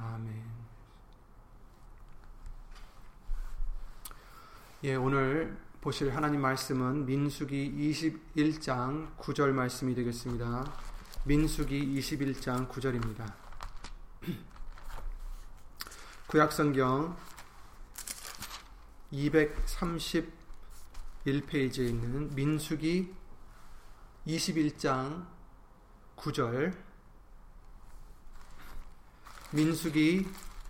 아멘. 예, 오늘 보실 하나님 말씀은 민수기 21장 9절 말씀이 되겠습니다. 민수기 21장 9절입니다. 구약성경 231페이지에 있는 민수기 21장 9절 민수기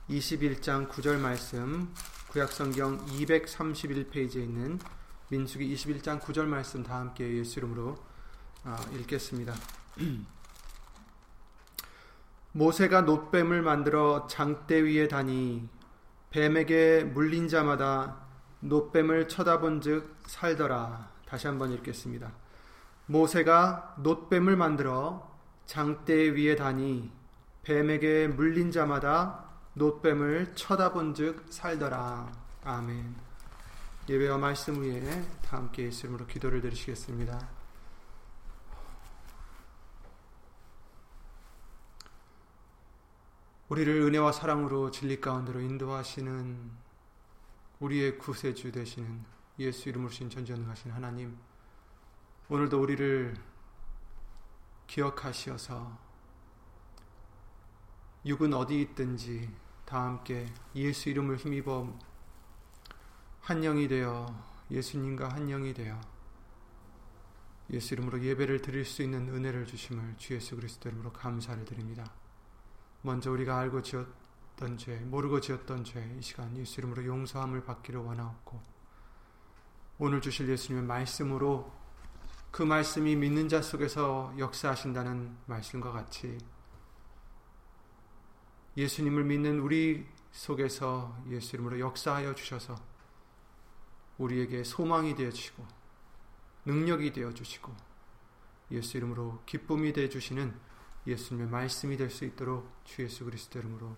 21장 9절 말씀 구약성경 231페이지에 있는 민수기 21장 9절 말씀 다 함께 예수 이름으로 아, 읽겠습니다. 모세가 놋뱀을 만들어 장대 위에 다니 뱀에게 물린 자마다 놋뱀을 쳐다본즉 살더라. 다시 한번 읽겠습니다. 모세가 놋뱀을 만들어 장대 위에 다니 뱀에게 물린 자마다 놋뱀을 쳐다본즉 살더라. 아멘. 예배와 말씀 위에 다 함께 예수님으로 기도를 드리시겠습니다. 우리를 은혜와 사랑으로 진리 가운데로 인도하시는 우리의 구세주 되시는 예수 이름으로 신 전전능하신 하나님 오늘도 우리를 기억하시어서 육은 어디 있든지 다 함께 예수 이름을 힘입어 한 영이 되어 예수님과 한 영이 되어 예수 이름으로 예배를 드릴 수 있는 은혜를 주심을 주 예수 그리스도 이름으로 감사를 드립니다. 먼저 우리가 알고 지었던 죄, 모르고 지었던 죄, 이 시간 예수 이름으로 용서함을 받기를 원하옵고 오늘 주실 예수님의 말씀으로 그 말씀이 믿는 자 속에서 역사하신다는 말씀과 같이 예수님을 믿는 우리 속에서 예수 이름으로 역사하여 주셔서 우리에게 소망이 되어 주시고 능력이 되어 주시고 예수 이름으로 기쁨이 되어 주시는 예수님의 말씀이 될 수 있도록 주 예수 그리스도 이름으로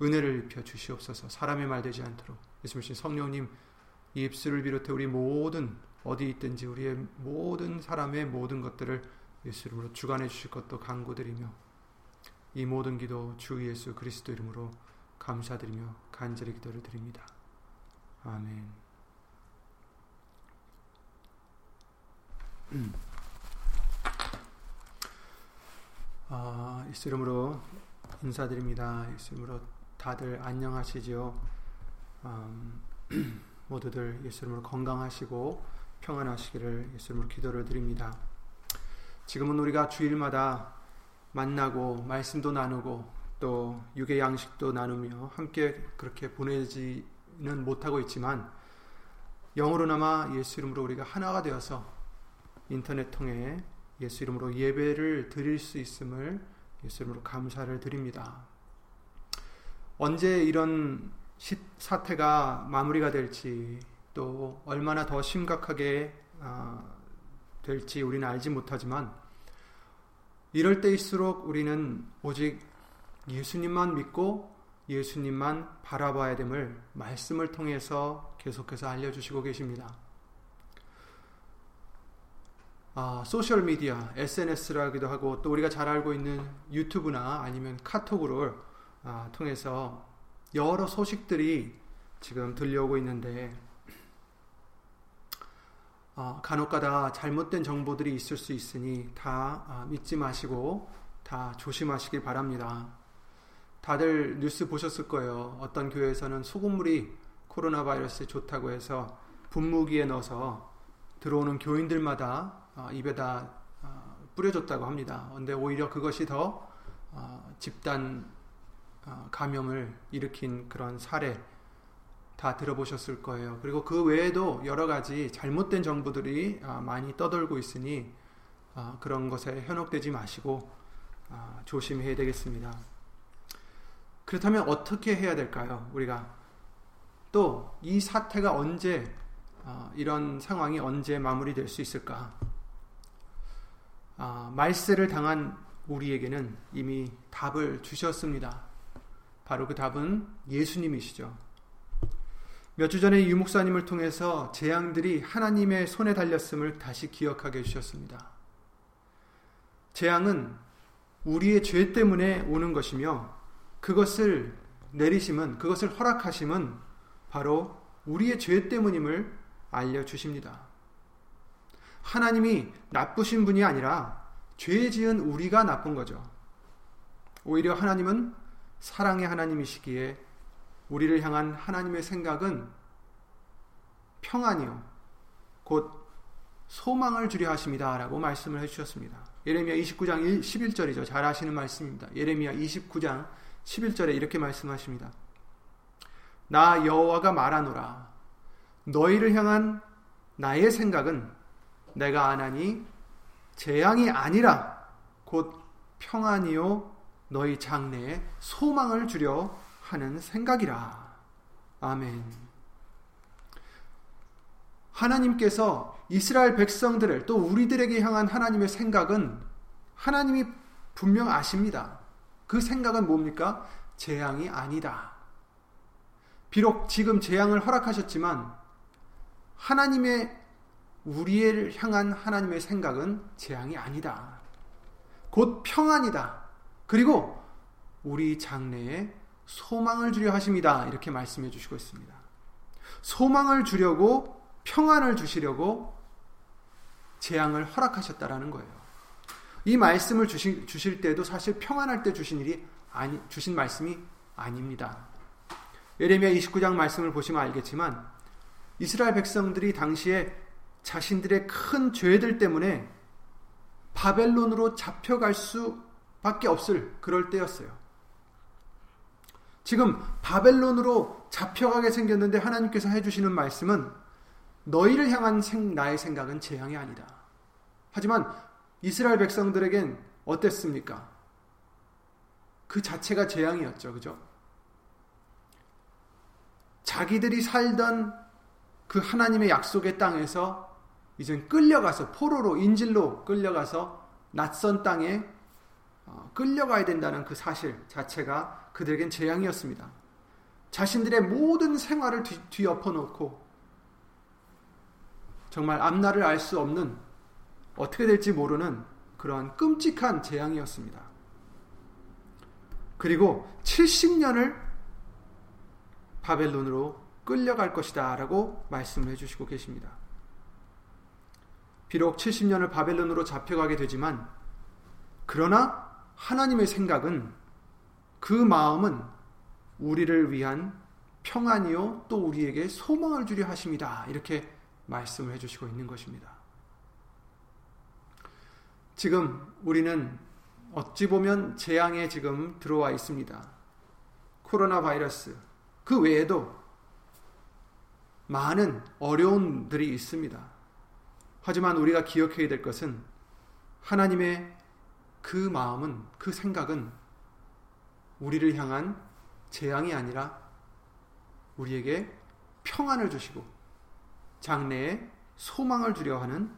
은혜를 입혀 주시옵소서. 사람의 말 되지 않도록 예수님 성령님 이 입술을 비롯해 우리 모든 어디 있든지 우리의 모든 사람의 모든 것들을 예수 이름으로 주관해 주실 것도 간구드리며 이 모든 기도 주 예수 그리스도 이름으로 감사드리며 간절히 기도를 드립니다. 아멘. 아, 예수 이름으로 인사드립니다. 예수 이름으로 다들 안녕하시죠? 음, 모두들 예수 이름으로 건강하시고 평안하시기를 예수 이름으로 기도를 드립니다. 지금은 우리가 주일마다 만나고 말씀도 나누고 또 육의 양식도 나누며 함께 그렇게 보내지는 못하고 있지만 영으로나마 예수 이름으로 우리가 하나가 되어서 인터넷 통해 예수 이름으로 예배를 드릴 수 있음을 예수 이름으로 감사를 드립니다. 언제 이런 사태가 마무리가 될지 또 얼마나 더 심각하게 아, 될지 우리는 알지 못하지만 이럴 때일수록 우리는 오직 예수님만 믿고 예수님만 바라봐야 됨을 말씀을 통해서 계속해서 알려주시고 계십니다. 아, 소셜미디어, SNS라기도 하고 또 우리가 잘 알고 있는 유튜브나 아니면 카톡으로 아, 통해서 여러 소식들이 지금 들려오고 있는데 어, 간혹가다 잘못된 정보들이 있을 수 있으니 다 어, 믿지 마시고 다 조심하시길 바랍니다. 다들 뉴스 보셨을 거예요. 어떤 교회에서는 소금물이 코로나 바이러스에 좋다고 해서 분무기에 넣어서 들어오는 교인들마다 어, 입에다 어, 뿌려줬다고 합니다. 근데 오히려 그것이 더 어, 집단 감염을 일으킨 그런 사례 다 들어보셨을 거예요. 그리고 그 외에도 여러 가지 잘못된 정보들이 많이 떠돌고 있으니 그런 것에 현혹되지 마시고 조심해야 되겠습니다. 그렇다면 어떻게 해야 될까요? 우리가 또 이 사태가 언제 어, 이런 상황이 언제 마무리될 수 있을까? 아, 말세를 당한 우리에게는 이미 답을 주셨습니다. 바로 그 답은 예수님이시죠. 몇 주 전에 유 목사님을 통해서 재앙들이 하나님의 손에 달렸음을 다시 기억하게 해주셨습니다. 재앙은 우리의 죄 때문에 오는 것이며 그것을 내리심은 그것을 허락하심은 바로 우리의 죄 때문임을 알려 주십니다. 하나님이 나쁘신 분이 아니라 죄 지은 우리가 나쁜 거죠. 오히려 하나님은 사랑의 하나님이시기에 우리를 향한 하나님의 생각은 평안이요. 곧 소망을 주려 하십니다 라고 말씀을 해 주셨습니다. 예레미야 29장 11절이죠. 잘 아시는 말씀입니다. 예레미야 29장 11절에 이렇게 말씀하십니다. 나 여호와가 말하노라 너희를 향한 나의 생각은 내가 아나니 재앙이 아니라 곧 평안이요 너희 장래에 소망을 주려 하는 생각이라. 아멘. 하나님께서 이스라엘 백성들을 또 우리들에게 향한 하나님의 생각은 하나님이 분명 아십니다. 그 생각은 뭡니까? 재앙이 아니다. 비록 지금 재앙을 허락하셨지만 하나님의 우리를 향한 하나님의 생각은 재앙이 아니다. 곧 평안이다. 그리고 우리 장래에 소망을 주려 하십니다. 이렇게 말씀해 주시고 있습니다. 소망을 주려고 평안을 주시려고 재앙을 허락하셨다라는 거예요. 이 말씀을 주실, 주실 때도 사실 평안할 때 주신 일이 아니, 주신 말씀이 아닙니다. 예레미야 29장 말씀을 보시면 알겠지만 이스라엘 백성들이 당시에 자신들의 큰 죄들 때문에 바벨론으로 잡혀갈 수밖에 없을 그럴 때였어요. 지금 바벨론으로 잡혀가게 생겼는데 하나님께서 해주시는 말씀은 너희를 향한 생, 나의 생각은 재앙이 아니다. 하지만 이스라엘 백성들에겐 어땠습니까? 그 자체가 재앙이었죠. 그죠? 자기들이 살던 그 하나님의 약속의 땅에서 이젠 끌려가서 포로로 인질로 끌려가서 낯선 땅에 어, 끌려가야 된다는 그 사실 자체가 그들에겐 재앙이었습니다. 자신들의 모든 생활을 뒤, 뒤엎어 놓고 정말 앞날을 알 수 없는 어떻게 될지 모르는 그러한 끔찍한 재앙이었습니다. 그리고 70년을 바벨론으로 끌려갈 것이다 라고 말씀을 해주시고 계십니다. 비록 70년을 바벨론으로 잡혀가게 되지만 그러나 하나님의 생각은 그 마음은 우리를 위한 평안이요 또 우리에게 소망을 주려 하십니다. 이렇게 말씀을 해 주시고 있는 것입니다. 지금 우리는 어찌 보면 재앙에 지금 들어와 있습니다. 코로나 바이러스, 그 외에도 많은 어려움들이 있습니다. 하지만 우리가 기억해야 될 것은 하나님의 그 마음은, 그 생각은 우리를 향한 재앙이 아니라 우리에게 평안을 주시고 장래에 소망을 주려 하는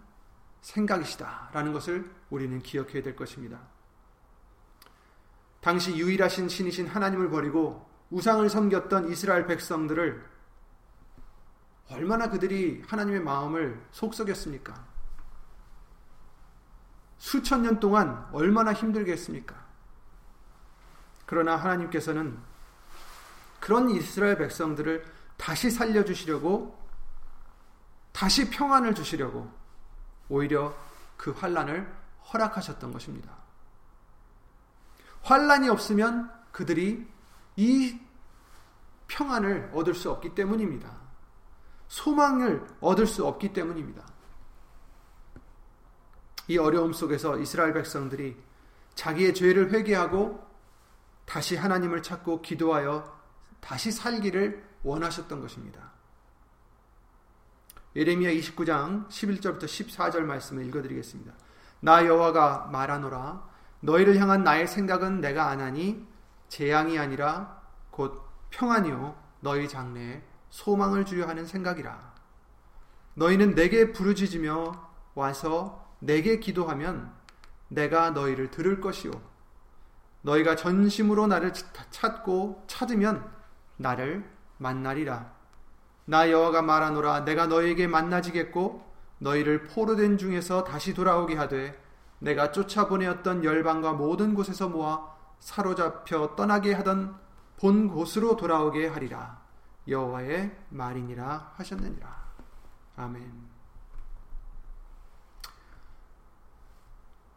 생각이시다라는 것을 우리는 기억해야 될 것입니다. 당시 유일하신 신이신 하나님을 버리고 우상을 섬겼던 이스라엘 백성들을 얼마나 그들이 하나님의 마음을 속썩였습니까? 수천 년 동안 얼마나 힘들게 했습니까? 그러나 하나님께서는 그런 이스라엘 백성들을 다시 살려주시려고 다시 평안을 주시려고 오히려 그 환란을 허락하셨던 것입니다. 환란이 없으면 그들이 이 평안을 얻을 수 없기 때문입니다. 소망을 얻을 수 없기 때문입니다. 이 어려움 속에서 이스라엘 백성들이 자기의 죄를 회개하고 다시 하나님을 찾고 기도하여 다시 살기를 원하셨던 것입니다. 예레미야 29장 11절부터 14절 말씀을 읽어드리겠습니다. 나 여호와가 말하노라 너희를 향한 나의 생각은 내가 아나니 재앙이 아니라 곧 평안이요 너희 장래에 소망을 주려 하는 생각이라. 너희는 내게 부르짖으며 와서 내게 기도하면 내가 너희를 들을 것이요 너희가 전심으로 나를 찾고 찾으면 나를 만나리라. 나 여호와가 말하노라 내가 너희에게 만나지겠고 너희를 포로된 중에서 다시 돌아오게 하되 내가 쫓아보내었던 열방과 모든 곳에서 모아 사로잡혀 떠나게 하던 본 곳으로 돌아오게 하리라. 여호와의 말이니라 하셨느니라. 아멘.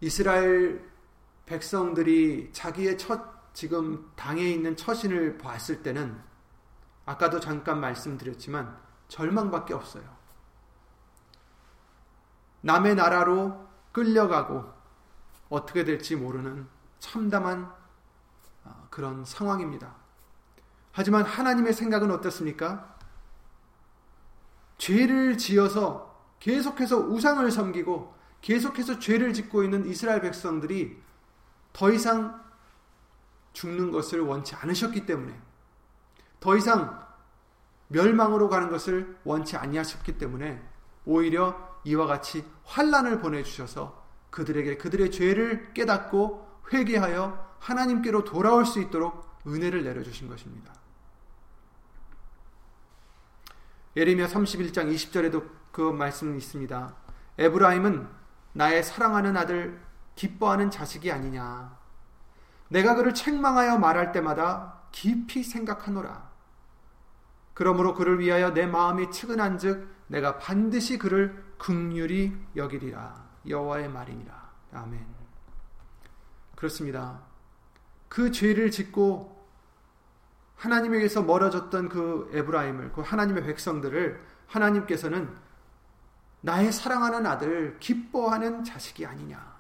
이스라엘 백성들이 자기의 첫 지금 당에 있는 처신을 봤을 때는 아까도 잠깐 말씀드렸지만 절망밖에 없어요. 남의 나라로 끌려가고 어떻게 될지 모르는 참담한 아, 그런 상황입니다. 하지만 하나님의 생각은 어떻습니까? 죄를 지어서 계속해서 우상을 섬기고 계속해서 죄를 짓고 있는 이스라엘 백성들이 더 이상 죽는 것을 원치 않으셨기 때문에 더 이상 멸망으로 가는 것을 원치 아니하셨기 때문에 오히려 이와 같이 환란을 보내 주셔서 그들에게 그들의 죄를 깨닫고 회개하여 하나님께로 돌아올 수 있도록 은혜를 내려 주신 것입니다. 예레미야 31장 20절에도 그 말씀이 있습니다. 에브라임은 나의 사랑하는 아들 기뻐하는 자식이 아니냐. 내가 그를 책망하여 말할 때마다 깊이 생각하노라. 그러므로 그를 위하여 내 마음이 측은한 즉 내가 반드시 그를 극률이 여기리라. 여호와의 말이니라. 아멘. 그렇습니다. 그 죄를 짓고 하나님에게서 멀어졌던 그 에브라임을, 그 하나님의 백성들을 하나님께서는 나의 사랑하는 아들, 기뻐하는 자식이 아니냐.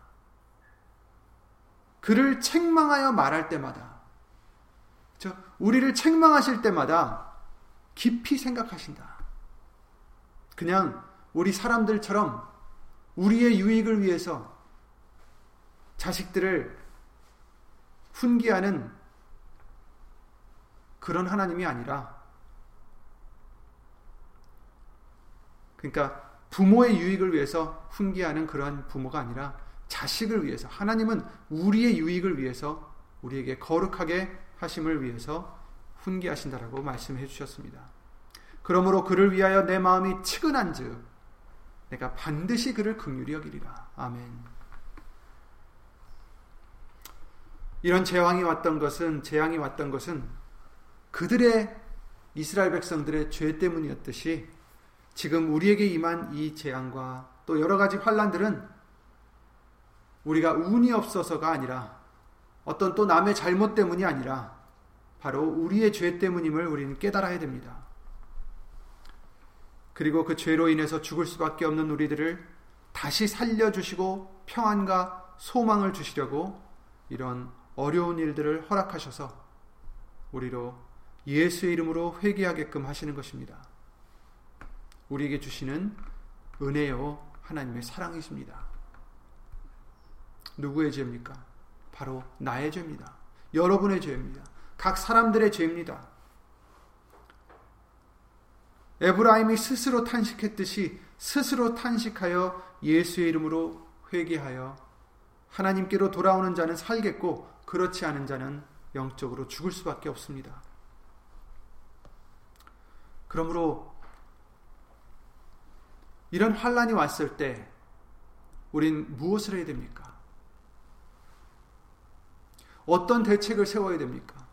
그를 책망하여 말할 때마다, 저 우리를 책망하실 때마다 깊이 생각하신다. 그냥 우리 사람들처럼 우리의 유익을 위해서 자식들을 훈계하는 그런 하나님이 아니라 그러니까 부모의 유익을 위해서 훈계하는 그러한 부모가 아니라 자식을 위해서 하나님은 우리의 유익을 위해서 우리에게 거룩하게 하심을 위해서 훈계하신다라고 말씀해 주셨습니다. 그러므로 그를 위하여 내 마음이 측은한즉 내가 반드시 그를 긍휼히 여기리라. 아멘. 이런 재앙이 왔던 것은 재앙이 왔던 것은 그들의 이스라엘 백성들의 죄 때문이었듯이 지금 우리에게 임한 이 재앙과 또 여러 가지 환란들은 우리가 운이 없어서가 아니라 어떤 또 남의 잘못 때문이 아니라 바로 우리의 죄 때문임을 우리는 깨달아야 됩니다. 그리고 그 죄로 인해서 죽을 수밖에 없는 우리들을 다시 살려주시고 평안과 소망을 주시려고 이런 어려운 일들을 허락하셔서 우리로 예수의 이름으로 회개하게끔 하시는 것입니다. 우리에게 주시는 은혜요 하나님의 사랑이십니다. 누구의 죄입니까? 바로 나의 죄입니다. 여러분의 죄입니다. 각 사람들의 죄입니다. 에브라임이 스스로 탄식했듯이 스스로 탄식하여 예수의 이름으로 회개하여 하나님께로 돌아오는 자는 살겠고 그렇지 않은 자는 영적으로 죽을 수밖에 없습니다. 그러므로 이런 환란이 왔을 때 우린 무엇을 해야 됩니까? 어떤 대책을 세워야 됩니까?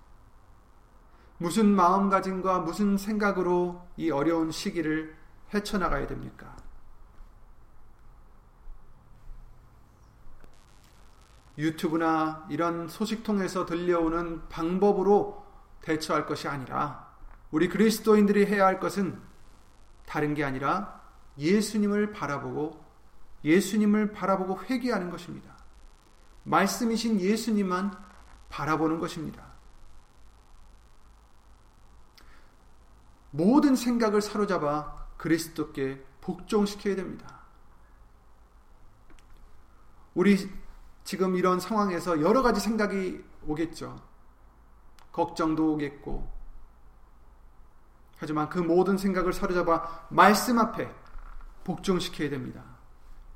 무슨 마음가짐과 무슨 생각으로 이 어려운 시기를 헤쳐나가야 됩니까? 유튜브나 이런 소식통에서 들려오는 방법으로 대처할 것이 아니라 우리 그리스도인들이 해야 할 것은 다른 게 아니라 예수님을 바라보고 예수님을 바라보고 회개하는 것입니다. 말씀이신 예수님만 바라보는 것입니다. 모든 생각을 사로잡아 그리스도께 복종시켜야 됩니다. 우리 지금 이런 상황에서 여러 가지 생각이 오겠죠. 걱정도 오겠고. 하지만 그 모든 생각을 사로잡아 말씀 앞에 복종시켜야 됩니다.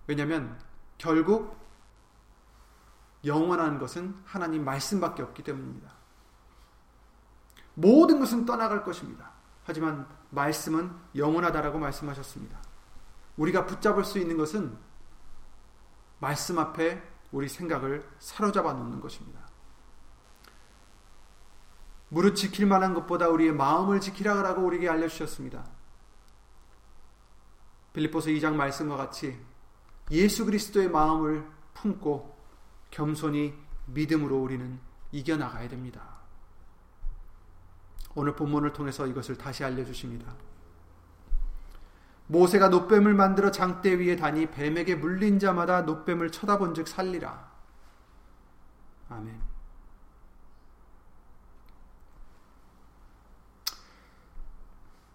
왜냐하면 결국 영원한 것은 하나님 말씀밖에 없기 때문입니다. 모든 것은 떠나갈 것입니다. 하지만 말씀은 영원하다라고 말씀하셨습니다. 우리가 붙잡을 수 있는 것은 말씀 앞에 우리 생각을 사로잡아 놓는 것입니다. 무릇 지킬 만한 것보다 우리의 마음을 지키라고 우리에게 알려주셨습니다. 빌립보서 2장 말씀과 같이 예수 그리스도의 마음을 품고 겸손히 믿음으로 우리는 이겨나가야 됩니다. 오늘 본문을 통해서 이것을 다시 알려주십니다. 모세가 노뱀을 만들어 장대 위에 다니 뱀에게 물린 자마다 노뱀을 쳐다본 즉 살리라. 아멘.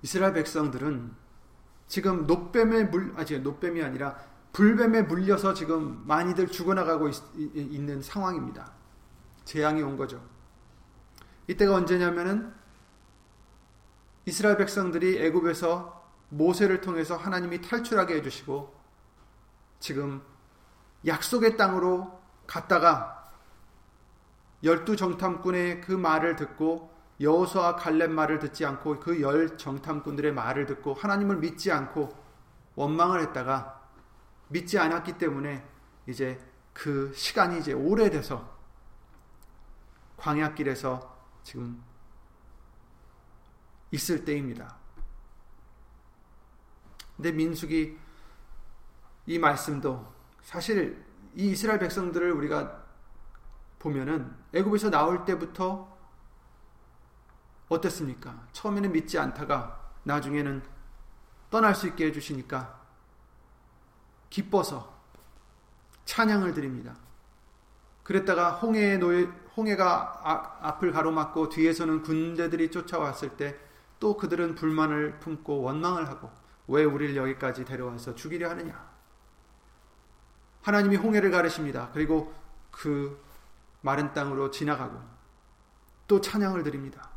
이스라엘 백성들은 지금 노뱀에 물, 아직 노뱀이 아니라 불뱀에 물려서 지금 많이들 죽어나가고 있, 있는 상황입니다. 재앙이 온 거죠. 이때가 언제냐면은 이스라엘 백성들이 애굽에서 모세를 통해서 하나님이 탈출하게 해주시고 지금 약속의 땅으로 갔다가 열두 정탐꾼의 그 말을 듣고 여호수아 갈렙 말을 듣지 않고 그 열 정탐꾼들의 말을 듣고 하나님을 믿지 않고 원망을 했다가 믿지 않았기 때문에 이제 그 시간이 이제 오래돼서 광야길에서 지금 있을 때입니다. 근데 민숙이 이 말씀도 사실 이 이스라엘 백성들을 우리가 보면은 애굽에서 나올 때부터 어땠습니까? 처음에는 믿지 않다가 나중에는 떠날 수 있게 해주시니까 기뻐서 찬양을 드립니다. 그랬다가 홍해의 노예, 홍해가 아, 앞을 가로막고 뒤에서는 군대들이 쫓아왔을 때 또 그들은 불만을 품고 원망을 하고 왜 우리를 여기까지 데려와서 죽이려 하느냐? 하나님이 홍해를 가르십니다. 그리고 그 마른 땅으로 지나가고 또 찬양을 드립니다.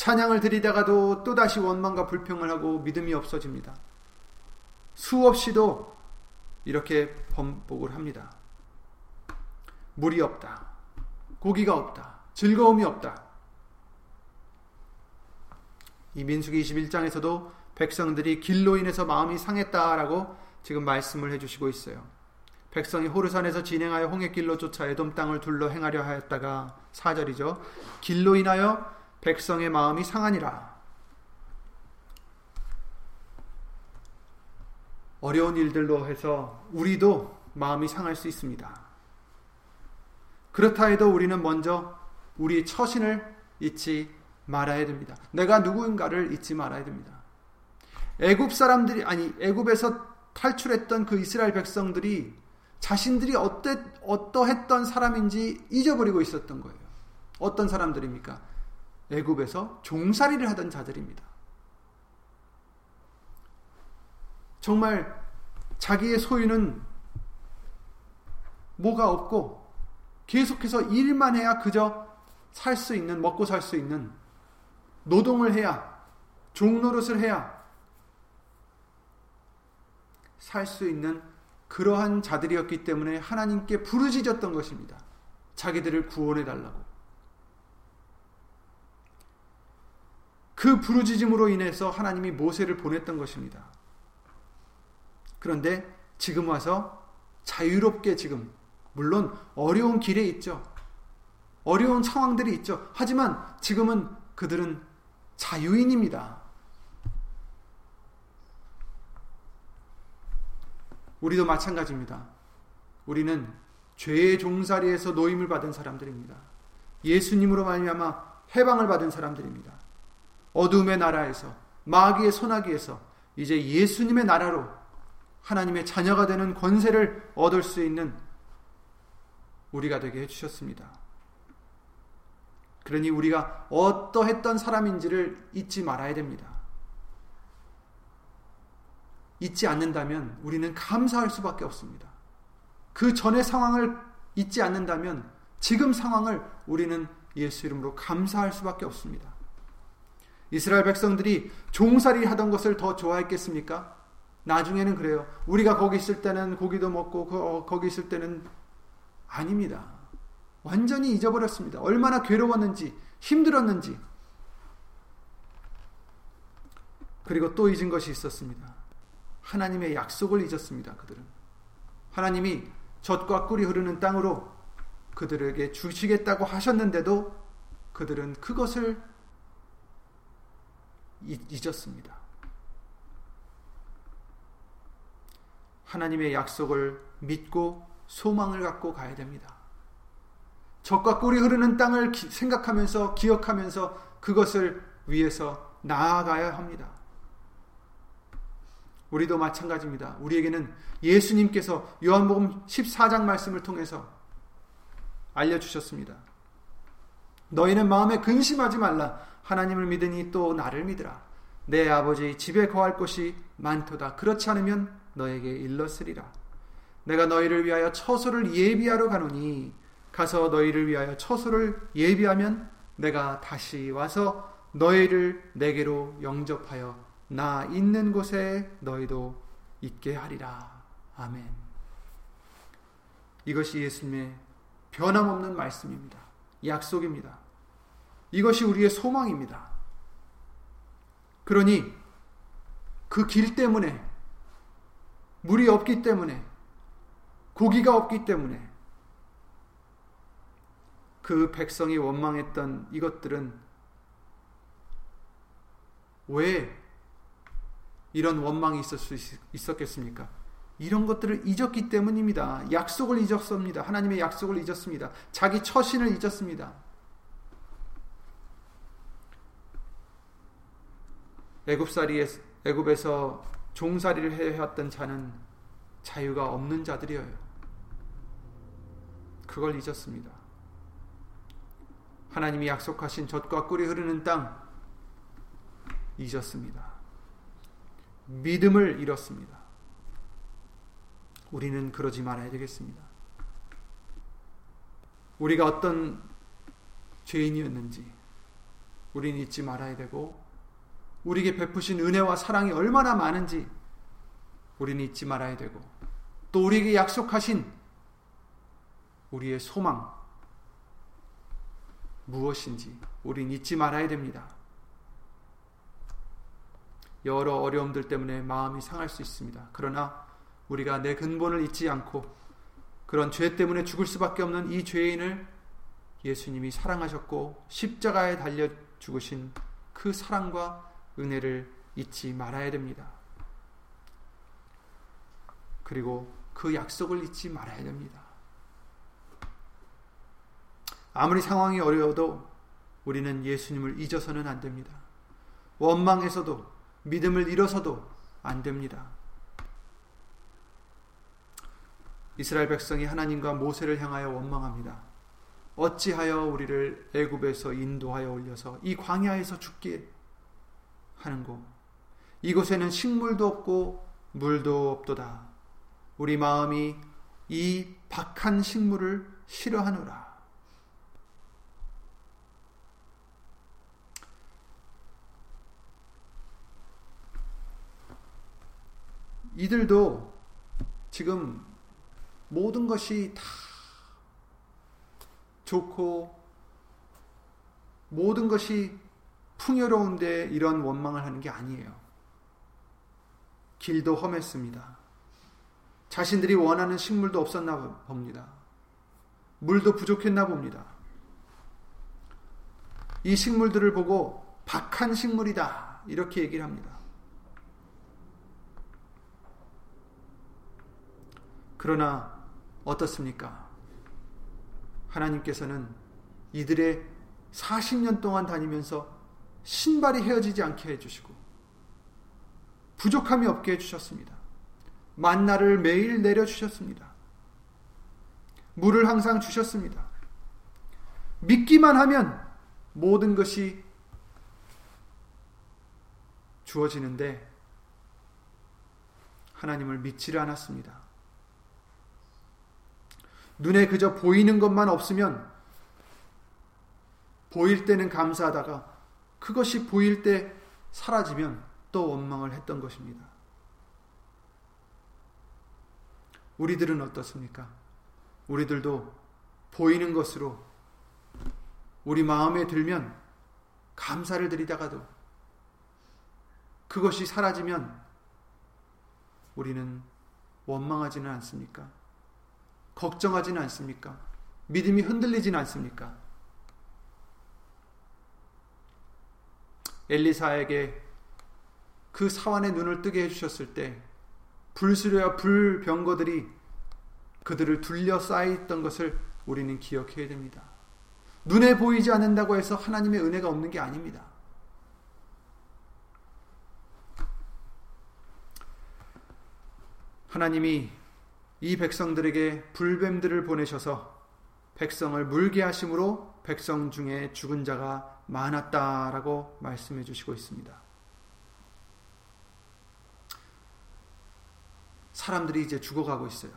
찬양을 드리다가도 또다시 원망과 불평을 하고 믿음이 없어집니다. 수없이도 이렇게 번복을 합니다. 물이 없다. 고기가 없다. 즐거움이 없다. 이 민수기 21장에서도 백성들이 길로 인해서 마음이 상했다라고 지금 말씀을 해주시고 있어요. 백성이 호르산에서 진행하여 홍해길로 쫓아 에돔 땅을 둘러 행하려 하였다가 4절이죠. 길로 인하여 백성의 마음이 상하니라. 어려운 일들로 해서 우리도 마음이 상할 수 있습니다. 그렇다 해도 우리는 먼저 우리 처신을 잊지 말아야 됩니다. 내가 누구인가를 잊지 말아야 됩니다. 애굽 사람들이 아니 애굽에서 탈출했던 그 이스라엘 백성들이 자신들이 어때 어떠했던 사람인지 잊어버리고 있었던 거예요. 어떤 사람들입니까? 애굽에서 종살이를 하던 자들입니다. 정말 자기의 소유는 뭐가 없고 계속해서 일만 해야 그저 살 수 있는 먹고 살 수 있는 노동을 해야 종노릇을 해야 살 수 있는 그러한 자들이었기 때문에 하나님께 부르짖었던 것입니다. 자기들을 구원해 달라고. 그 부르짖음으로 인해서 하나님이 모세를 보냈던 것입니다. 그런데 지금 와서 자유롭게 지금 물론 어려운 길에 있죠. 어려운 상황들이 있죠. 하지만 지금은 그들은 자유인입니다. 우리도 마찬가지입니다. 우리는 죄의 종살이에서 노임을 받은 사람들입니다. 예수님으로 말미암아 해방을 받은 사람들입니다. 어둠의 나라에서 마귀의 소나기에서 이제 예수님의 나라로 하나님의 자녀가 되는 권세를 얻을 수 있는 우리가 되게 해주셨습니다. 그러니 우리가 어떠했던 사람인지를 잊지 말아야 됩니다. 잊지 않는다면 우리는 감사할 수밖에 없습니다. 그 전의 상황을 잊지 않는다면 지금 상황을 우리는 예수 이름으로 감사할 수밖에 없습니다. 이스라엘 백성들이 종살이 하던 것을 더 좋아했겠습니까? 나중에는 그래요. 우리가 거기 있을 때는 고기도 먹고 어, 거기 있을 때는 아닙니다. 완전히 잊어버렸습니다. 얼마나 괴로웠는지 힘들었는지 그리고 또 잊은 것이 있었습니다. 하나님의 약속을 잊었습니다. 그들은 하나님이 젖과 꿀이 흐르는 땅으로 그들에게 주시겠다고 하셨는데도 그들은 그것을 잊었습니다. 하나님의 약속을 믿고 소망을 갖고 가야 됩니다. 적과 꿀이 흐르는 땅을 생각하면서 기억하면서 그것을 위해서 나아가야 합니다. 우리도 마찬가지입니다. 우리에게는 예수님께서 요한복음 14장 말씀을 통해서 알려주셨습니다. 너희는 마음에 근심하지 말라. 하나님을 믿으니 또 나를 믿으라. 내 아버지 집에 거할 곳이 많도다. 그렇지 않으면 너에게 일렀으리라. 내가 너희를 위하여 처소를 예비하러 가노니 가서 너희를 위하여 처소를 예비하면 내가 다시 와서 너희를 내게로 영접하여 나 있는 곳에 너희도 있게 하리라. 아멘. 이것이 예수님의 변함없는 말씀입니다. 약속입니다. 이것이 우리의 소망입니다. 그러니 그 길 때문에 물이 없기 때문에 고기가 없기 때문에 그 백성이 원망했던 이것들은 왜 이런 원망이 있을 수 있었겠습니까? 이런 것들을 잊었기 때문입니다. 약속을 잊었습니다. 하나님의 약속을 잊었습니다. 자기 처신을 잊었습니다. 애굽에서 종살이를 해왔던 자는 자유가 없는 자들이에요. 그걸 잊었습니다. 하나님이 약속하신 젖과 꿀이 흐르는 땅 잊었습니다. 믿음을 잃었습니다. 우리는 그러지 말아야 되겠습니다. 우리가 어떤 죄인이었는지 우리는 잊지 말아야 되고 우리에게 베푸신 은혜와 사랑이 얼마나 많은지 우리는 잊지 말아야 되고 또 우리에게 약속하신 우리의 소망 무엇인지 우린 잊지 말아야 됩니다. 여러 어려움들 때문에 마음이 상할 수 있습니다. 그러나 우리가 내 근본을 잊지 않고 그런 죄 때문에 죽을 수밖에 없는 이 죄인을 예수님이 사랑하셨고 십자가에 달려 죽으신 그 사랑과 은혜를 잊지 말아야 됩니다. 그리고 그 약속을 잊지 말아야 됩니다. 아무리 상황이 어려워도 우리는 예수님을 잊어서는 안 됩니다. 원망해서도 믿음을 잃어서도 안 됩니다. 이스라엘 백성이 하나님과 모세를 향하여 원망합니다. 어찌하여 우리를 애굽에서 인도하여 올려서 이 광야에서 죽게 하는고 이곳에는 식물도 없고 물도 없도다. 우리 마음이 이 박한 식물을 싫어하노라. 이들도 지금 모든 것이 다 좋고 모든 것이 풍요로운데 이런 원망을 하는 게 아니에요. 길도 험했습니다. 자신들이 원하는 식물도 없었나 봅니다. 물도 부족했나 봅니다. 이 식물들을 보고 박한 식물이다. 이렇게 얘기를 합니다. 그러나 어떻습니까? 하나님께서는 이들의 40년 동안 다니면서 신발이 헤어지지 않게 해주시고 부족함이 없게 해주셨습니다. 만나를 매일 내려주셨습니다. 물을 항상 주셨습니다. 믿기만 하면 모든 것이 주어지는데 하나님을 믿지를 않았습니다. 눈에 그저 보이는 것만 없으면 보일 때는 감사하다가 그것이 보일 때 사라지면 또 원망을 했던 것입니다. 우리들은 어떻습니까? 우리들도 보이는 것으로 우리 마음에 들면 감사를 드리다가도 그것이 사라지면 우리는 원망하지는 않습니까? 걱정하지는 않습니까? 믿음이 흔들리지는 않습니까? 엘리사에게 그 사환의 눈을 뜨게 해주셨을 때 불수레와 불병거들이 그들을 둘러싸있던 것을 우리는 기억해야 됩니다. 눈에 보이지 않는다고 해서 하나님의 은혜가 없는 게 아닙니다. 하나님이 이 백성들에게 불뱀들을 보내셔서 백성을 물게 하심으로 백성 중에 죽은 자가 많았다라고 말씀해 주시고 있습니다. 사람들이 이제 죽어가고 있어요.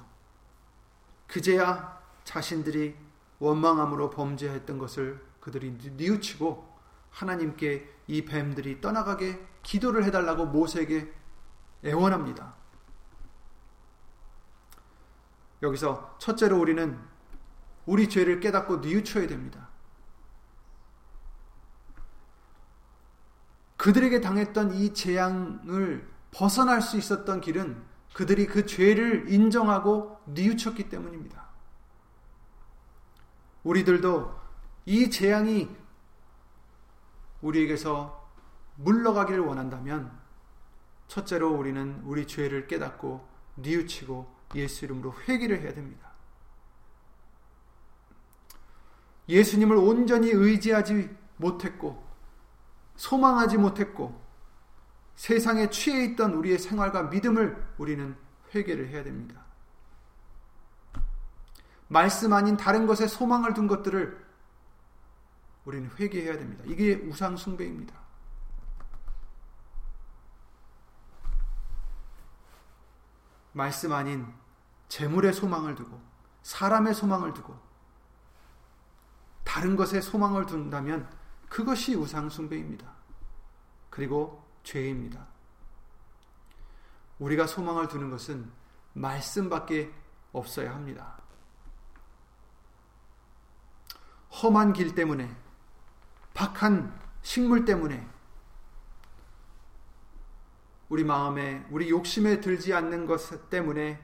그제야 자신들이 원망함으로 범죄했던 것을 그들이 뉘우치고 하나님께 이 뱀들이 떠나가게 기도를 해달라고 모세에게 애원합니다. 여기서 첫째로 우리는 우리 죄를 깨닫고 뉘우쳐야 됩니다. 그들에게 당했던 이 재앙을 벗어날 수 있었던 길은 그들이 그 죄를 인정하고 뉘우쳤기 때문입니다. 우리들도 이 재앙이 우리에게서 물러가기를 원한다면 첫째로 우리는 우리 죄를 깨닫고 뉘우치고 예수 이름으로 회개를 해야 됩니다. 예수님을 온전히 의지하지 못했고 소망하지 못했고 세상에 취해 있던 우리의 생활과 믿음을 우리는 회개를 해야 됩니다. 말씀 아닌 다른 것에 소망을 둔 것들을 우리는 회개해야 됩니다. 이게 우상 숭배입니다. 말씀 아닌 재물에 소망을 두고 사람의 소망을 두고 다른 것에 소망을 둔다면 그것이 우상 숭배입니다. 그리고 죄입니다. 우리가 소망을 두는 것은 말씀밖에 없어야 합니다. 험한 길 때문에, 박한 식물 때문에, 우리 마음에, 우리 욕심에 들지 않는 것 때문에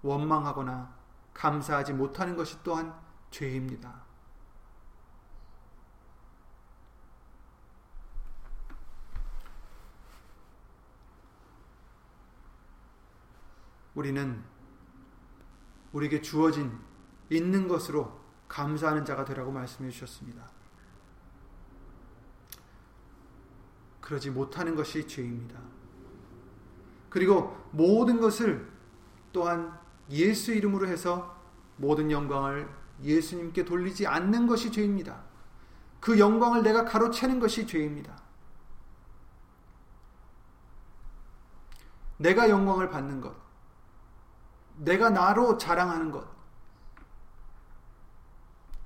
원망하거나 감사하지 못하는 것이 또한 죄입니다. 우리는 우리에게 주어진 있는 것으로 감사하는 자가 되라고 말씀해 주셨습니다. 그러지 못하는 것이 죄입니다. 그리고 모든 것을 또한 예수 이름으로 해서 모든 영광을 예수님께 돌리지 않는 것이 죄입니다. 그 영광을 내가 가로채는 것이 죄입니다. 내가 영광을 받는 것, 내가 나로 자랑하는 것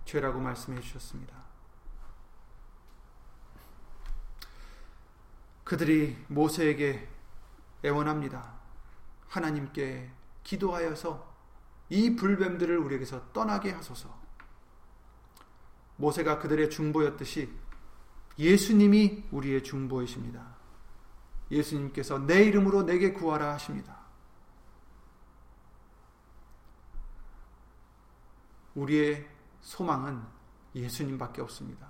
죄라고 말씀해 주셨습니다. 그들이 모세에게 애원합니다. 하나님께 기도하여서 이 불뱀들을 우리에게서 떠나게 하소서. 모세가 그들의 중보였듯이 예수님이 우리의 중보이십니다. 예수님께서 내 이름으로 내게 구하라 하십니다. 우리의 소망은 예수님밖에 없습니다.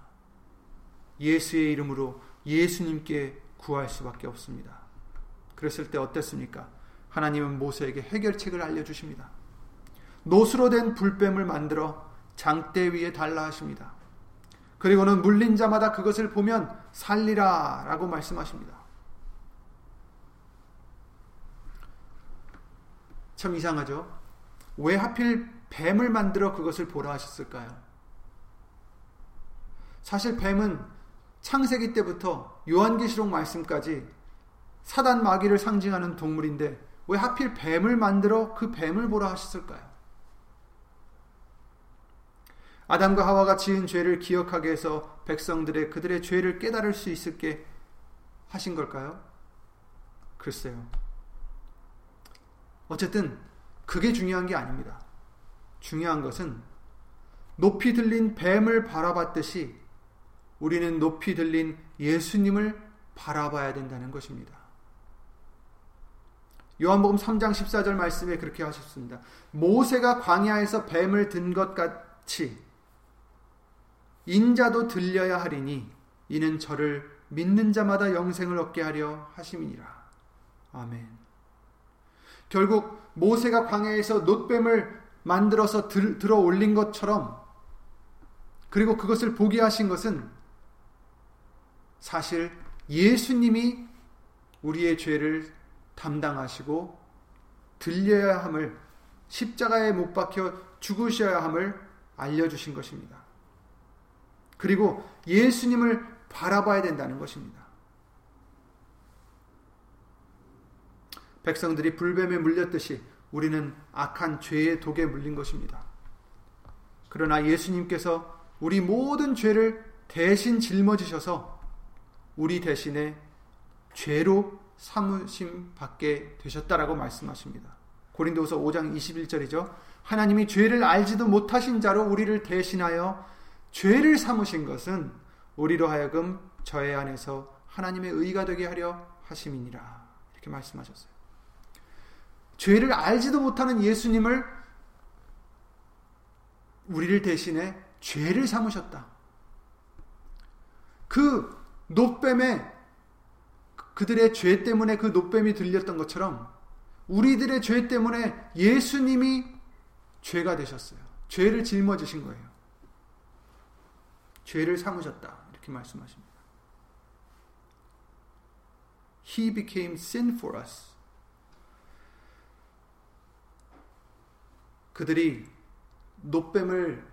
예수의 이름으로 예수님께 구할 수밖에 없습니다. 그랬을 때 어땠습니까? 하나님은 모세에게 해결책을 알려주십니다. 노수로 된 불뱀을 만들어 장대 위에 달라 하십니다. 그리고는 물린 자마다 그것을 보면 살리라 라고 말씀하십니다. 참 이상하죠? 왜 하필 뱀을 만들어 그것을 보라 하셨을까요? 사실 뱀은 창세기 때부터 요한계시록 말씀까지 사단 마귀를 상징하는 동물인데 왜 하필 뱀을 만들어 그 뱀을 보라 하셨을까요? 아담과 하와가 지은 죄를 기억하게 해서 백성들의 그들의 죄를 깨달을 수 있게 하신 걸까요? 글쎄요. 어쨌든 그게 중요한 게 아닙니다. 중요한 것은 높이 들린 뱀을 바라봤듯이 우리는 높이 들린 예수님을 바라봐야 된다는 것입니다. 요한복음 3장 14절 말씀에 그렇게 하셨습니다. 모세가 광야에서 뱀을 든 것 같이 인자도 들려야 하리니 이는 저를 믿는 자마다 영생을 얻게 하려 하심이니라. 아멘. 결국 모세가 광야에서 놋뱀을 만들어서 들, 들어 올린 것처럼 그리고 그것을 보게 하신 것은 사실 예수님이 우리의 죄를 담당하시고 들려야 함을 십자가에 못 박혀 죽으셔야 함을 알려주신 것입니다. 그리고 예수님을 바라봐야 된다는 것입니다. 백성들이 불뱀에 물렸듯이 우리는 악한 죄의 독에 물린 것입니다. 그러나 예수님께서 우리 모든 죄를 대신 짊어지셔서 우리 대신에 죄로 사무심 받게 되셨다라고 말씀하십니다. 고린도서 5장 21절이죠. 하나님이 죄를 알지도 못하신 자로 우리를 대신하여 죄를 삼으신 것은 우리로 하여금 저의 안에서 하나님의 의가 되게 하려 하심이니라. 이렇게 말씀하셨어요. 죄를 알지도 못하는 예수님을 우리를 대신해 죄를 삼으셨다. 그 노뱀에 그들의 죄 때문에 그 노뱀이 들렸던 것처럼 우리들의 죄 때문에 예수님이 죄가 되셨어요. 죄를 짊어지신 거예요. 죄를 삼으셨다. 이렇게 말씀하십니다. He became sin for us. 그들이 노뱀을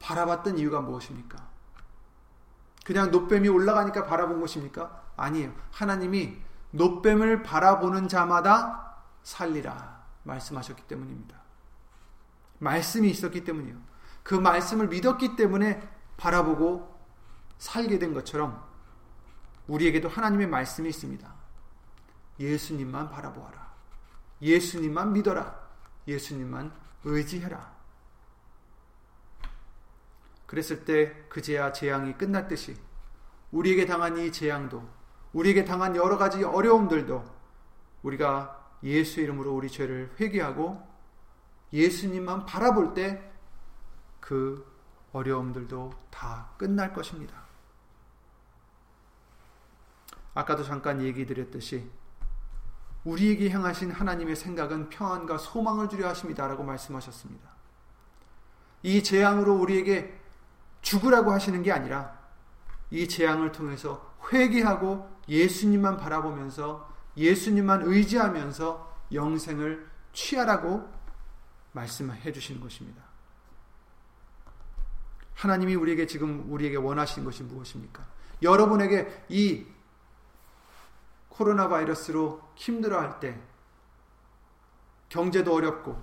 바라봤던 이유가 무엇입니까? 그냥 노뱀이 올라가니까 바라본 것입니까? 아니에요. 하나님이 노뱀을 바라보는 자마다 살리라 말씀하셨기 때문입니다. 말씀이 있었기 때문이에요. 그 말씀을 믿었기 때문에 바라보고 살게 된 것처럼 우리에게도 하나님의 말씀이 있습니다. 예수님만 바라보아라. 예수님만 믿어라. 예수님만 의지해라. 그랬을 때 그제야 재앙이 끝났듯이 우리에게 당한 이 재앙도 우리에게 당한 여러 가지 어려움들도 우리가 예수 이름으로 우리 죄를 회개하고 예수님만 바라볼 때 그 어려움들도 다 끝날 것입니다. 아까도 잠깐 얘기 드렸듯이 우리에게 향하신 하나님의 생각은 평안과 소망을 주려 하십니다라고 말씀하셨습니다. 이 재앙으로 우리에게 죽으라고 하시는 게 아니라 이 재앙을 통해서 회개하고 예수님만 바라보면서 예수님만 의지하면서 영생을 취하라고 말씀해 주시는 것입니다. 하나님이 우리에게 지금 우리에게 원하시는 것이 무엇입니까? 여러분에게 이 코로나 바이러스로 힘들어할 때 경제도 어렵고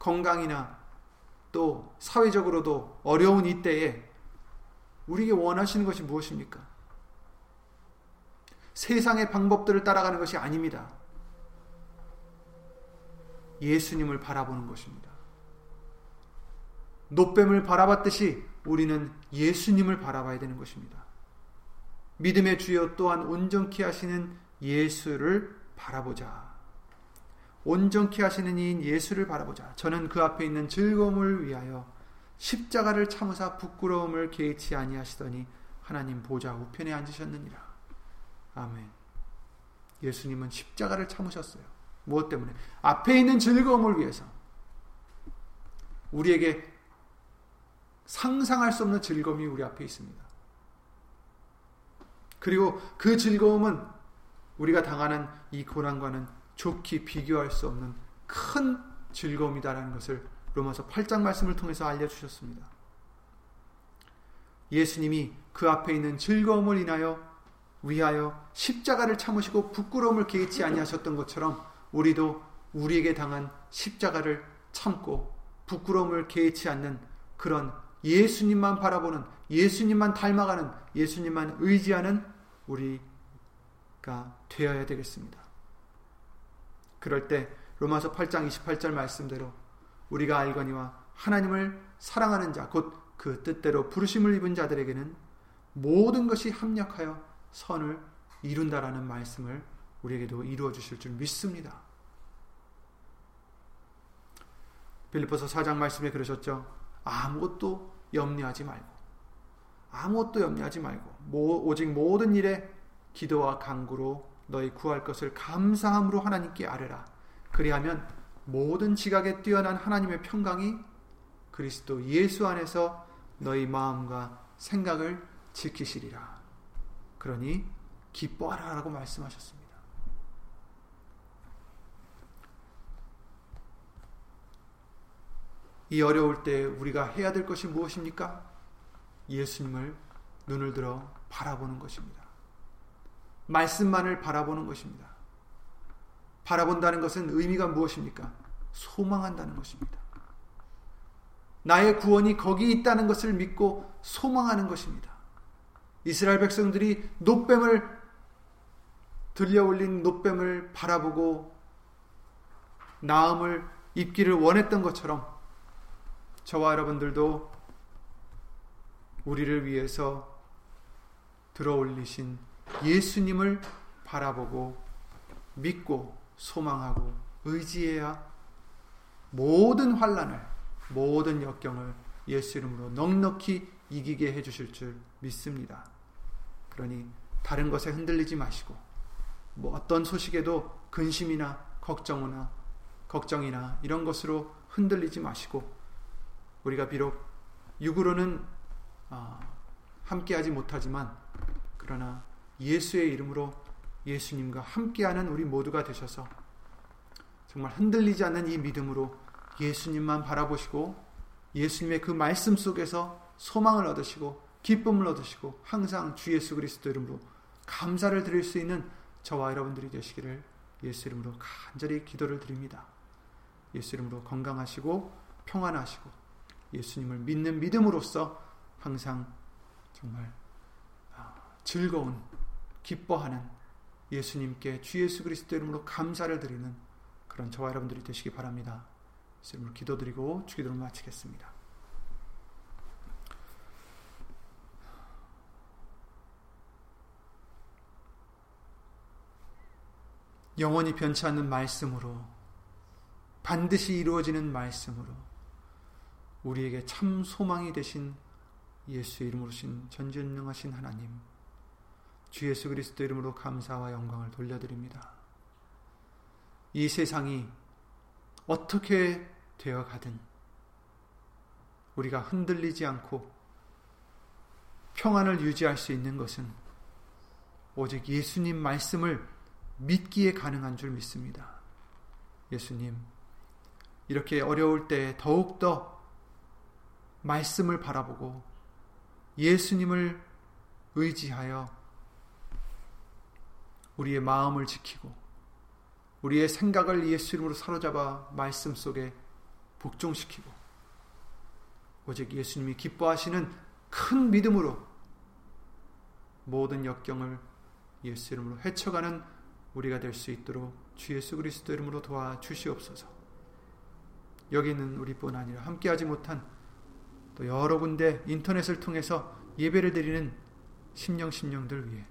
건강이나 또 사회적으로도 어려운 이때에 우리에게 원하시는 것이 무엇입니까? 세상의 방법들을 따라가는 것이 아닙니다. 예수님을 바라보는 것입니다. 노뱀을 바라봤듯이 우리는 예수님을 바라봐야 되는 것입니다. 믿음의 주여 또한 온전케 하시는 예수를 바라보자. 온전케 하시는 이인 예수를 바라보자. 저는 그 앞에 있는 즐거움을 위하여 십자가를 참으사 부끄러움을 개의치 아니하시더니 하나님 보좌 우편에 앉으셨느니라. 아멘. 예수님은 십자가를 참으셨어요. 무엇 때문에? 앞에 있는 즐거움을 위해서. 우리에게 상상할 수 없는 즐거움이 우리 앞에 있습니다. 그리고 그 즐거움은 우리가 당하는 이 고난과는 좋게 비교할 수 없는 큰 즐거움이다라는 것을 로마서 8장 말씀을 통해서 알려주셨습니다. 예수님이 그 앞에 있는 즐거움을 인하여 위하여 십자가를 참으시고 부끄러움을 개의치 아니하셨던 것처럼 우리도 우리에게 당한 십자가를 참고 부끄러움을 개의치 않는 그런 예수님만 바라보는 예수님만 닮아가는 예수님만 의지하는 우리가 되어야 되겠습니다. 그럴 때 로마서 8장 28절 말씀대로 우리가 알거니와 하나님을 사랑하는 자 곧 그 뜻대로 부르심을 입은 자들에게는 모든 것이 합력하여 선을 이룬다라는 말씀을 우리에게도 이루어 주실 줄 믿습니다. 빌리포서 4장 말씀에 그러셨죠. 아무것도 염려하지 말고 아무것도 염려하지 말고 오직 모든 일에 기도와 간구로 너희 구할 것을 감사함으로 하나님께 아뢰라. 그리하면 모든 지각에 뛰어난 하나님의 평강이 그리스도 예수 안에서 너희 마음과 생각을 지키시리라. 그러니 기뻐하라라고 말씀하셨습니다. 이 어려울 때 우리가 해야 될 것이 무엇입니까? 예수님을 눈을 들어 바라보는 것입니다. 말씀만을 바라보는 것입니다. 바라본다는 것은 의미가 무엇입니까? 소망한다는 것입니다. 나의 구원이 거기 있다는 것을 믿고 소망하는 것입니다. 이스라엘 백성들이 노뱀을 들려 올린 노뱀을 바라보고 나음을 입기를 원했던 것처럼 저와 여러분들도 우리를 위해서 들어올리신 예수님을 바라보고 믿고 소망하고 의지해야 모든 환란을 모든 역경을 예수 이름으로 넉넉히 이기게 해 주실 줄 믿습니다. 그러니 다른 것에 흔들리지 마시고 뭐 어떤 소식에도 근심이나 걱정이나 걱정이나 이런 것으로 흔들리지 마시고 우리가 비록 육으로는 아, 함께하지 못하지만 그러나 예수의 이름으로 예수님과 함께하는 우리 모두가 되셔서 정말 흔들리지 않는 이 믿음으로 예수님만 바라보시고 예수님의 그 말씀 속에서 소망을 얻으시고 기쁨을 얻으시고 항상 주 예수 그리스도 이름으로 감사를 드릴 수 있는 저와 여러분들이 되시기를 예수 이름으로 간절히 기도를 드립니다. 예수 이름으로 건강하시고 평안하시고 예수님을 믿는 믿음으로써 항상 정말 아, 즐거운 기뻐하는 예수님께 주 예수 그리스도 이름으로 감사를 드리는 그런 저와 여러분들이 되시기 바랍니다. 예수님을 기도드리고 주기도를 마치겠습니다. 영원히 변치 않는 말씀으로 반드시 이루어지는 말씀으로 우리에게 참 소망이 되신 예수 이름으로 신 전전능하신 하나님 주 예수 그리스도 이름으로 감사와 영광을 돌려드립니다. 이 세상이 어떻게 되어 가든 우리가 흔들리지 않고 평안을 유지할 수 있는 것은 오직 예수님 말씀을 믿기에 가능한 줄 믿습니다. 예수님, 이렇게 어려울 때 더욱더 말씀을 바라보고 예수님을 의지하여 우리의 마음을 지키고 우리의 생각을 예수 이름으로 사로잡아 말씀 속에 복종시키고 오직 예수님이 기뻐하시는 큰 믿음으로 모든 역경을 예수 이름으로 헤쳐가는 우리가 될 수 있도록 주 예수 그리스도 이름으로 도와 주시옵소서. 여기는 우리뿐 아니라 함께하지 못한 또 여러 군데 인터넷을 통해서 예배를 드리는 심령 심령들 위해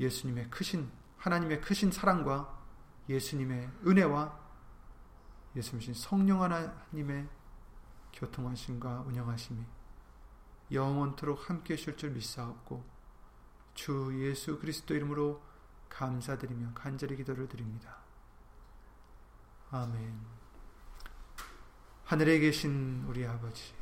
예수님의 크신 하나님의 크신 사랑과 예수님의 은혜와 예수님 성령 하나님의 교통하심과 운영하심이 영원토록 함께 하실 줄 믿사옵고 주 예수 그리스도 이름으로 감사드리며 간절히 기도를 드립니다. 아멘. 하늘에 계신 우리 아버지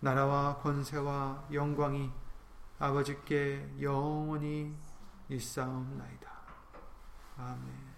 나라와 권세와 영광이 아버지께 영원히 있사옵나이다. 아멘.